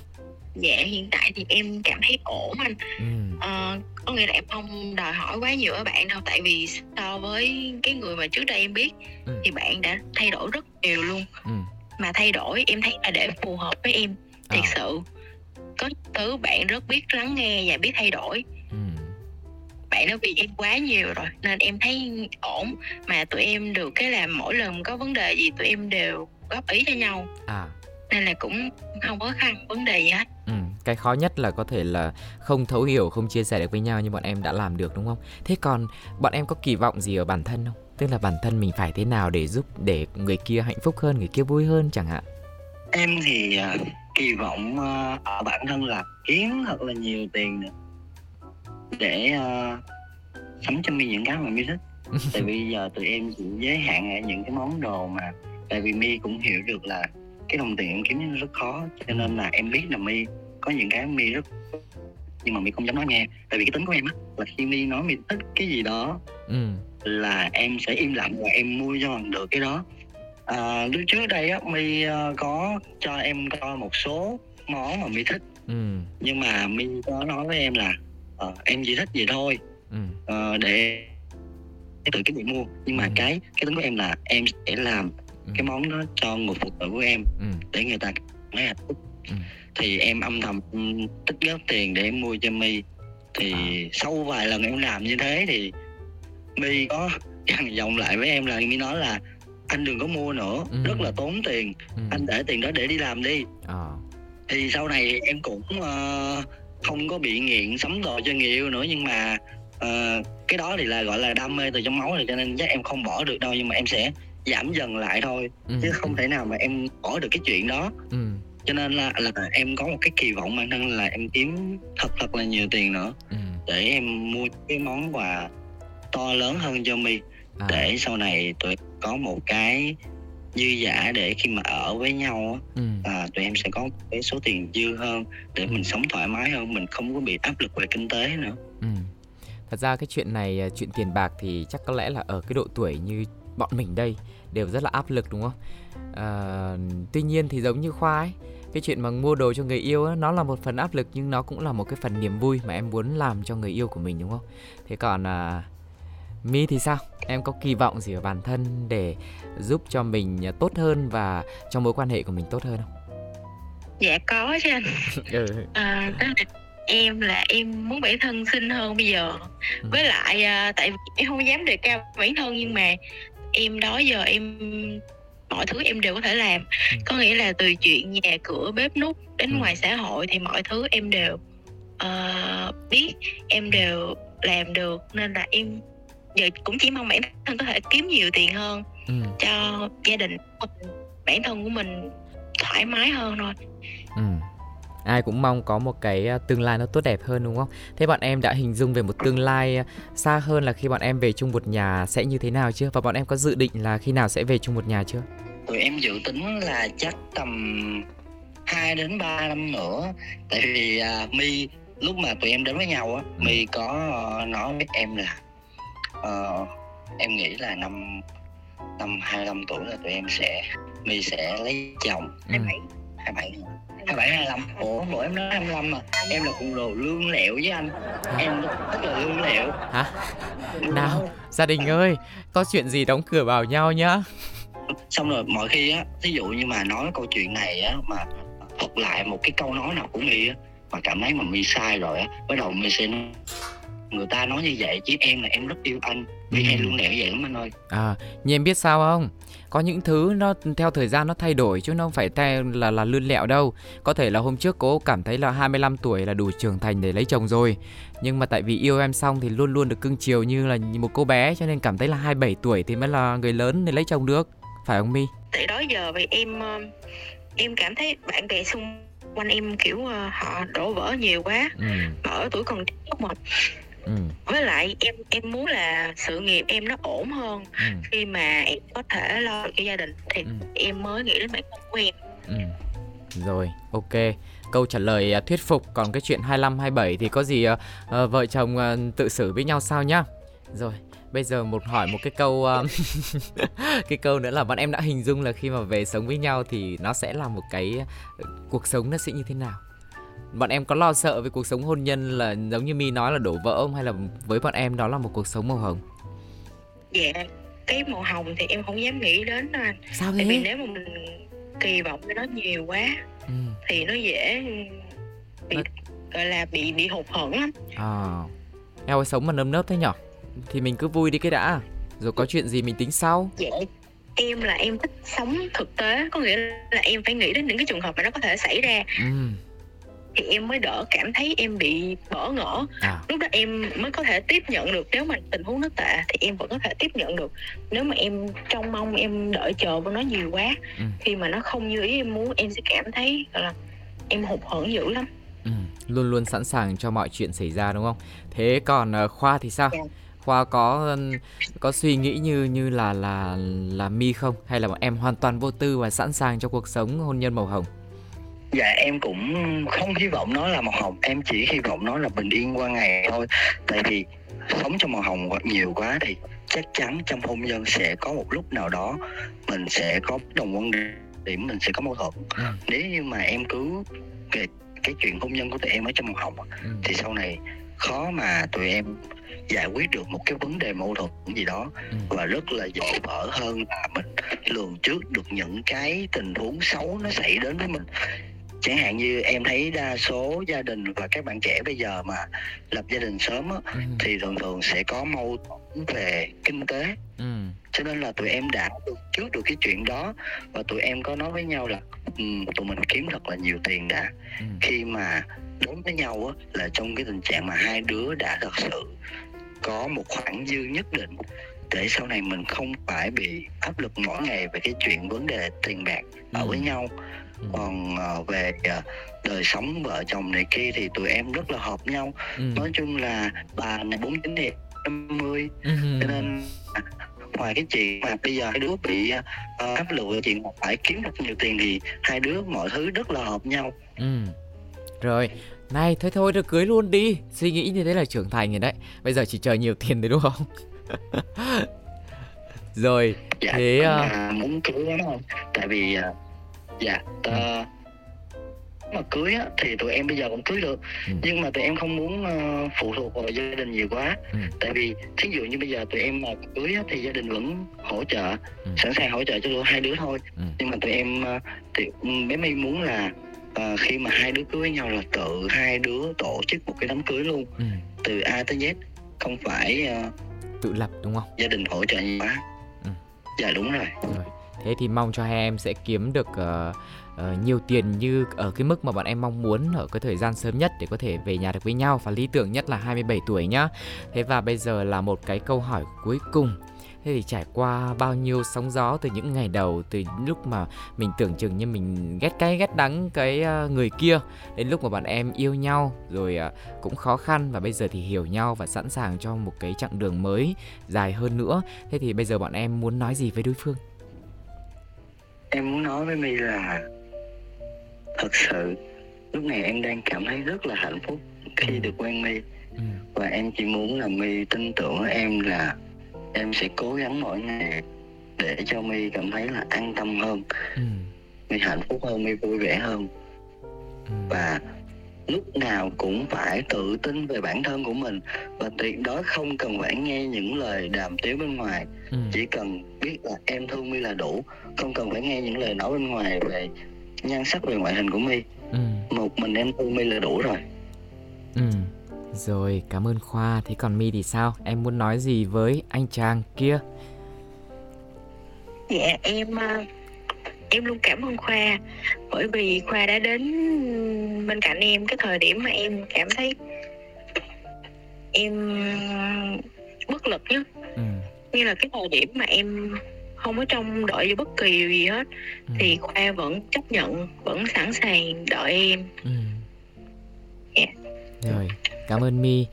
dạ hiện tại thì em cảm thấy ổn anh ừ. ờ, có nghĩa là em không đòi hỏi quá nhiều ở bạn đâu tại vì so với cái người mà trước đây em biết ừ. thì bạn đã thay đổi rất nhiều luôn ừ. mà thay đổi em thấy là để phù hợp với em thiệt à. sự có thứ bạn rất biết lắng nghe và biết thay đổi ừ. Bạn đã vì em quá nhiều rồi nên em thấy ổn. Mà tụi em được cái là mỗi lần có vấn đề gì tụi em đều góp ý cho nhau. À. Nên là cũng không có khăn vấn đề gì hết. Ừ, cái khó nhất là có thể là không thấu hiểu không chia sẻ được với nhau như bọn em đã làm được đúng không? Thế còn bọn em có kỳ vọng gì ở bản thân không? Tức là bản thân mình phải thế nào để giúp để người kia hạnh phúc hơn người kia vui hơn chẳng hạn? Em thì uh, kỳ vọng uh, ở bản thân là kiếm thật là nhiều tiền nữa để uh, sắm cho mi những cái mà mi thích. Tại vì giờ tụi em chỉ giới hạn ở những cái món đồ mà tại vì mi cũng hiểu được là cái đồng tiền em kiếm rất khó cho nên là em biết là mi có những cái mi rất nhưng mà mi không dám nói nghe. Tại vì cái tính của em á là khi mi nói mi thích cái gì đó ừ. là em sẽ im lặng và em mua cho bằng được cái đó. À, lúc trước đây á mi uh, có cho em coi một số món mà mi thích. Ừ. nhưng mà mi có nói với em là uh, em chỉ thích gì thôi ừ. uh, để tự cái bị mua nhưng mà ừ. cái cái tính của em là em sẽ làm ừ. cái món đó cho người phụ nữ của em ừ. để người ta thấy hạnh phúc ừ. thì em âm thầm tích góp tiền để em mua cho mi thì à. sau vài lần em làm như thế thì mi có gằn giọng lại với em là mi nói là anh đừng có mua nữa ừ. rất là tốn tiền ừ. anh để tiền đó để đi làm đi à. thì sau này em cũng uh, không có bị nghiện sắm đồ cho người yêu nữa nhưng mà uh, cái đó thì là gọi là đam mê từ trong máu rồi cho nên chắc em không bỏ được đâu nhưng mà em sẽ giảm dần lại thôi ừ. chứ không thể nào mà em bỏ được cái chuyện đó ừ. cho nên là là em có một cái kỳ vọng bản thân là em kiếm thật thật là nhiều tiền nữa ừ. để em mua cái món quà to lớn hơn cho mi à. để sau này tụi có một cái dư giả để khi mà ở với nhau ừ. là tụi em sẽ có cái số tiền dư hơn để mình sống thoải mái hơn mình không có bị áp lực về kinh tế nữa ừ. thật ra cái chuyện này à, chuyện tiền bạc thì chắc có lẽ là ở cái độ tuổi như bọn mình đây đều rất là áp lực đúng không à, tuy nhiên thì giống như khoa ấy cái chuyện mà mua đồ cho người yêu ấy, nó là một phần áp lực nhưng nó cũng là một cái phần niềm vui mà em muốn làm cho người yêu của mình đúng không thế còn à, mi thì sao em có kỳ vọng gì ở bản thân để giúp cho mình tốt hơn và trong mối quan hệ của mình tốt hơn không dạ có chứ anh ừ. à, em là em muốn bản thân xinh hơn bây giờ ừ. với lại à, tại vì em không dám đề cao bản thân nhưng mà em đó giờ em mọi thứ em đều có thể làm ừ. có nghĩa là từ chuyện nhà cửa bếp nút đến ừ. ngoài xã hội thì mọi thứ em đều uh, biết em đều làm được nên là em giờ cũng chỉ mong bản thân có thể kiếm nhiều tiền hơn ừ. cho gia đình bản thân của mình thoải mái hơn thôi ừ ai cũng mong có một cái à, tương lai nó tốt đẹp hơn đúng không? Thế bọn em đã hình dung về một tương lai à, xa hơn là khi bọn em về chung một nhà sẽ như thế nào chưa? Và bọn em có dự định là khi nào sẽ về chung một nhà chưa? Tụi em dự tính là chắc tầm 2 đến 3 năm nữa Tại vì uh, My lúc mà tụi em đến với nhau á ừ. My có uh, nói với em là uh, Em nghĩ là năm năm 25 tuổi là tụi em sẽ My sẽ lấy chồng. Ừ. 27 27 27 25 Ủa bộ em nói 25 mà. Em là cùng đồ lương lẹo với anh. Em rất là lương lẹo. Hả? Nào gia đình ơi Có chuyện gì đóng cửa vào nhau nhá. Xong rồi mọi khi á Ví dụ như mà nói câu chuyện này á Mà thuật lại một cái câu nói nào của My á Mà cảm thấy mà My sai rồi á Bắt đầu My sẽ người ta nói như vậy chứ em là em rất yêu anh. Vì ừ. hay luôn lẹo vậy lắm anh ơi. À nhưng em biết sao không? Có những thứ nó theo thời gian nó thay đổi chứ nó không phải theo là là lươn lẹo đâu. Có thể là hôm trước cô cảm thấy là 25 tuổi là đủ trưởng thành để lấy chồng rồi. Nhưng mà tại vì yêu em xong thì luôn luôn được cưng chiều như là một cô bé cho nên cảm thấy là 27 tuổi thì mới là người lớn để lấy chồng được. Phải không mi tại đó giờ vì em ờ, em cảm thấy bạn bè xung quanh em kiểu ờ, họ đổ vỡ nhiều quá. Ừ. ở tuổi còn lúc mà ừ. với lại em em muốn là sự nghiệp em nó ổn hơn ừ. khi mà em có thể lo cho gia đình thì ừ. em mới nghĩ đến bản thân của em ừ. rồi ok câu trả lời uh, thuyết phục còn cái chuyện 25 27 thì có gì uh, vợ chồng uh, tự xử với nhau sao nhá rồi bây giờ một hỏi một cái câu uh, cái câu nữa là bọn em đã hình dung là khi mà về sống với nhau thì nó sẽ là một cái cuộc sống nó sẽ như thế nào bọn em có lo sợ về cuộc sống hôn nhân là giống như mi nói là đổ vỡ không? Hay là với bọn em đó là một cuộc sống màu hồng? Dạ cái màu hồng thì em không dám nghĩ đến đâu anh. Sao thế tại vì nếu mà mình kỳ vọng cái nó nhiều quá ừ. thì nó dễ bị nó... gọi là bị bị hụt hẫng lắm. À. Eo ơi sống mà nơm nớp thế nhở? Thì mình cứ vui đi cái đã. Rồi có chuyện gì mình tính sau. Dạ em là em thích sống thực tế. Có nghĩa là em phải nghĩ đến những cái trường hợp mà nó có thể xảy ra. Ừ thì em mới đỡ cảm thấy em bị bỡ ngỡ à. lúc đó em mới có thể tiếp nhận được nếu mà tình huống nó tệ thì em vẫn có thể tiếp nhận được nếu mà em trong mong em đợi chờ với nó nhiều quá ừ. khi mà nó không như ý em muốn em sẽ cảm thấy là em hụt hẫng dữ lắm ừ. luôn luôn sẵn sàng cho mọi chuyện xảy ra đúng không thế còn uh, khoa thì sao yeah. Dạ. Khoa có có suy nghĩ như như là là là mi không hay là em hoàn toàn vô tư và sẵn sàng cho cuộc sống hôn nhân màu hồng? Dạ em cũng không hy vọng nó là màu hồng em chỉ hy vọng nó là bình yên qua ngày thôi tại vì sống trong màu hồng nhiều quá thì chắc chắn trong hôn nhân sẽ có một lúc nào đó mình sẽ có đồng quan điểm mình sẽ có mâu thuẫn ừ. nếu như mà em cứ cái, cái chuyện hôn nhân của tụi em ở trong màu hồng ừ. thì sau này khó mà tụi em giải quyết được một cái vấn đề mâu thuẫn gì đó ừ. và rất là dễ vỡ hơn là mình lường trước được những cái tình huống xấu nó xảy đến với mình chẳng hạn như em thấy đa số gia đình và các bạn trẻ bây giờ mà lập gia đình sớm á, ừ. thì thường thường sẽ có mâu thuẫn về kinh tế ừ. cho nên là tụi em đã được trước được cái chuyện đó và tụi em có nói với nhau là um, tụi mình kiếm thật là nhiều tiền đã ừ. khi mà đến với nhau á, là trong cái tình trạng mà hai đứa đã thật sự có một khoản dư nhất định để sau này mình không phải bị áp lực mỗi ngày về cái chuyện vấn đề tiền bạc ở ừ. với nhau ừ. còn uh, về uh, đời sống vợ chồng này kia thì tụi em rất là hợp nhau. Ừ. nói chung là bà này bốn chín thì em mươi. Ừ. cho nên ngoài cái chuyện mà bây giờ hai đứa bị uh, áp lực chuyện phải kiếm được nhiều tiền thì hai đứa mọi thứ rất là hợp nhau. Ừ. Rồi này thôi thôi được cưới luôn đi. Suy nghĩ như thế là trưởng thành rồi đấy. Bây giờ chỉ chờ nhiều tiền đấy đúng không? Rồi dạ, thế uh... muốn cưới lắm không? Tại vì uh, dạ uh, mà cưới á, thì tụi em bây giờ cũng cưới được ừ. nhưng mà tụi em không muốn uh, phụ thuộc vào gia đình nhiều quá ừ. tại vì thí dụ như bây giờ tụi em mà cưới á, thì gia đình vẫn hỗ trợ ừ. sẵn sàng hỗ trợ cho hai đứa thôi ừ. nhưng mà tụi em uh, thì bé my muốn là uh, khi mà hai đứa cưới nhau là tự hai đứa tổ chức một cái đám cưới luôn ừ. từ A tới Z không phải uh, tự lập đúng không gia đình hỗ trợ nhiều quá ừ. dạ đúng rồi. rồi thế thì mong cho hai em sẽ kiếm được uh, uh, nhiều tiền như ở cái mức mà bọn em mong muốn ở cái thời gian sớm nhất để có thể về nhà được với nhau và lý tưởng nhất là 27 tuổi nhá. Thế và bây giờ là một cái câu hỏi cuối cùng. Thế thì trải qua bao nhiêu sóng gió từ những ngày đầu từ lúc mà mình tưởng chừng như mình ghét cay ghét đắng cái ờ, người kia đến lúc mà bọn em yêu nhau rồi cũng khó khăn và bây giờ thì hiểu nhau và sẵn sàng cho một cái chặng đường mới dài hơn nữa. Thế thì bây giờ bọn em muốn nói gì với đối phương? Em muốn nói với My là thật sự lúc này em đang cảm thấy rất là hạnh phúc khi ừ. được quen my ừ. và em chỉ muốn là my tin tưởng em là em sẽ cố gắng mỗi ngày để cho my cảm thấy là an tâm hơn ừ. my hạnh phúc hơn my vui vẻ hơn ừ. và lúc nào cũng phải tự tin về bản thân của mình và tuyệt đối không cần phải nghe những lời đàm tiếu bên ngoài. Ừ. chỉ cần biết là em thương my là đủ không cần phải nghe những lời nói bên ngoài về nhan sắc về ngoại hình của my. Ừ. một mình em thương my là đủ rồi. Ừ. Rồi cảm ơn khoa. Thế còn my thì sao? Em muốn nói gì với anh chàng kia? Dạ em ờ, em luôn cảm ơn khoa bởi vì khoa đã đến bên cạnh em cái thời điểm mà em cảm thấy em bất lực nhất ừ. như là cái thời điểm mà em không có trông đợi vô bất kỳ gì hết ừ. thì khoa vẫn chấp nhận vẫn sẵn sàng đợi em ừ. yeah. Dạ. rồi cảm ơn mi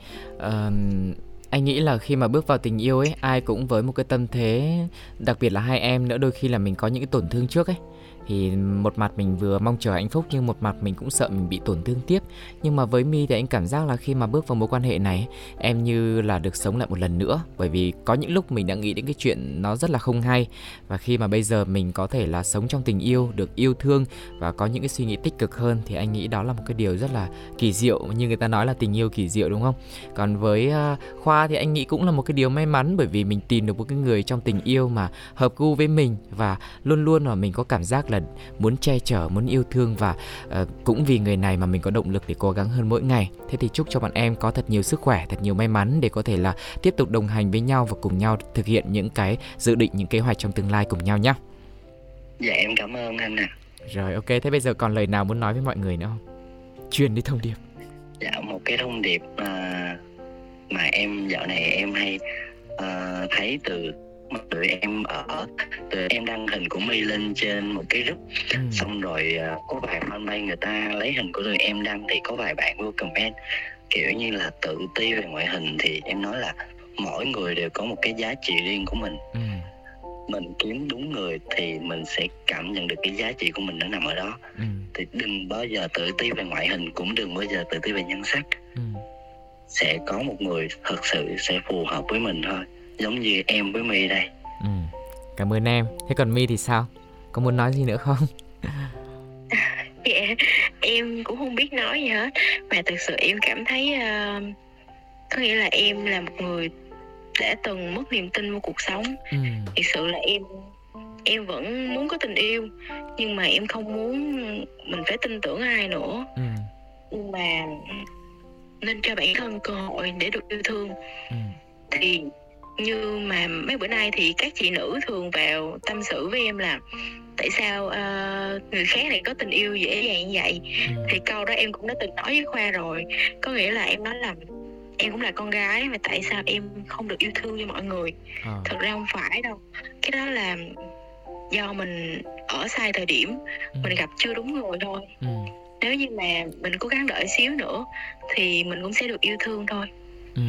anh nghĩ là khi mà bước vào tình yêu ấy ai cũng với một cái tâm thế đặc biệt là hai em nữa đôi khi là mình có những cái tổn thương trước ấy thì một mặt mình vừa mong chờ hạnh phúc, nhưng một mặt mình cũng sợ mình bị tổn thương tiếp. Nhưng mà với mi thì anh cảm giác là khi mà bước vào mối quan hệ này, em như là được sống lại một lần nữa. Bởi vì có những lúc mình đã nghĩ đến cái chuyện nó rất là không hay. Và khi mà bây giờ mình có thể là sống trong tình yêu, được yêu thương và có những cái suy nghĩ tích cực hơn, thì anh nghĩ đó là một cái điều rất là kỳ diệu. Như người ta nói là tình yêu kỳ diệu, đúng không? Còn với à, khoa thì anh nghĩ cũng là một cái điều may mắn, bởi vì mình tìm được một cái người trong tình yêu mà hợp gu với mình và luôn luôn mà mình có cảm giác là muốn che chở muốn yêu thương và uh, cũng vì người này mà mình có động lực để cố gắng hơn mỗi ngày. Thế thì chúc cho bọn em có thật nhiều sức khỏe thật nhiều may mắn để có thể là tiếp tục đồng hành với nhau và cùng nhau thực hiện những cái dự định những kế hoạch trong tương lai cùng nhau nhé dạ em cảm ơn anh ạ. Rồi ok. Thế bây giờ còn lời nào muốn nói với mọi người nữa không? Truyền đi thông điệp. Dạ một cái thông điệp mà mà em dạo này em hay uh, thấy từ tụi em ở tụi em đăng hình của my lên trên một cái group ừ. xong rồi uh, có vài fanpage người ta lấy hình của tụi em đăng thì có vài bạn vô comment kiểu như là tự ti về ngoại hình thì em nói là mỗi người đều có một cái giá trị riêng của mình ừ. mình kiếm đúng người thì mình sẽ cảm nhận được cái giá trị của mình nó nằm ở đó ừ. thì đừng bao giờ tự ti về ngoại hình cũng đừng bao giờ tự ti về nhan sắc ừ. sẽ có một người thật sự sẽ phù hợp với mình thôi giống như em với My đây ừ. cảm ơn em thế còn My thì sao có muốn nói gì nữa không dạ em cũng không biết nói gì hết mà thực sự em cảm thấy uh, có nghĩa là em là một người đã từng mất niềm tin vào cuộc sống ừ. thực sự là em em vẫn muốn có tình yêu nhưng mà em không muốn mình phải tin tưởng ai nữa ừ. nhưng mà nên cho bản thân cơ hội để được yêu thương ừ. thì như mà mấy bữa nay thì các chị nữ thường vào tâm sự với em là tại sao uh, người khác lại có tình yêu dễ dàng như vậy ừ. thì câu đó em cũng đã từng nói với khoa rồi có nghĩa là em nói là em cũng là con gái mà tại sao em không được yêu thương như mọi người à. thật ra không phải đâu cái đó là do mình ở sai thời điểm ừ. mình gặp chưa đúng người thôi ừ. nếu như mà mình cố gắng đợi xíu nữa thì mình cũng sẽ được yêu thương thôi ừ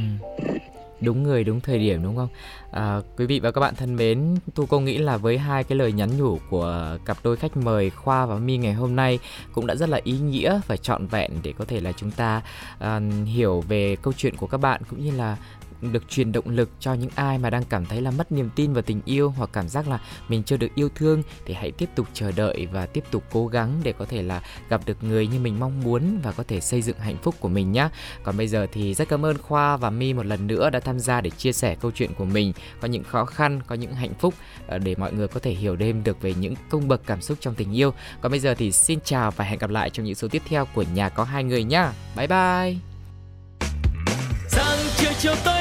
đúng người đúng thời điểm đúng không? À, quý vị và các bạn thân mến tu cô nghĩ là với hai cái lời nhắn nhủ của cặp đôi khách mời khoa và mi ngày hôm nay cũng đã rất là ý nghĩa và trọn vẹn để có thể là chúng ta uh, hiểu về câu chuyện của các bạn cũng như là được truyền động lực cho những ai mà đang cảm thấy là mất niềm tin vào tình yêu hoặc cảm giác là mình chưa được yêu thương thì hãy tiếp tục chờ đợi và tiếp tục cố gắng để có thể là gặp được người như mình mong muốn và có thể xây dựng hạnh phúc của mình nhé. Còn bây giờ thì rất cảm ơn Khoa và My một lần nữa đã tham gia để chia sẻ câu chuyện của mình, có những khó khăn, có những hạnh phúc ờ, để mọi người có thể hiểu thêm được về những cung bậc cảm xúc trong tình yêu. Còn bây giờ thì xin chào và hẹn gặp lại trong những số tiếp theo của nhà có hai người nhá. Bye bye. Sáng chiều chiều tới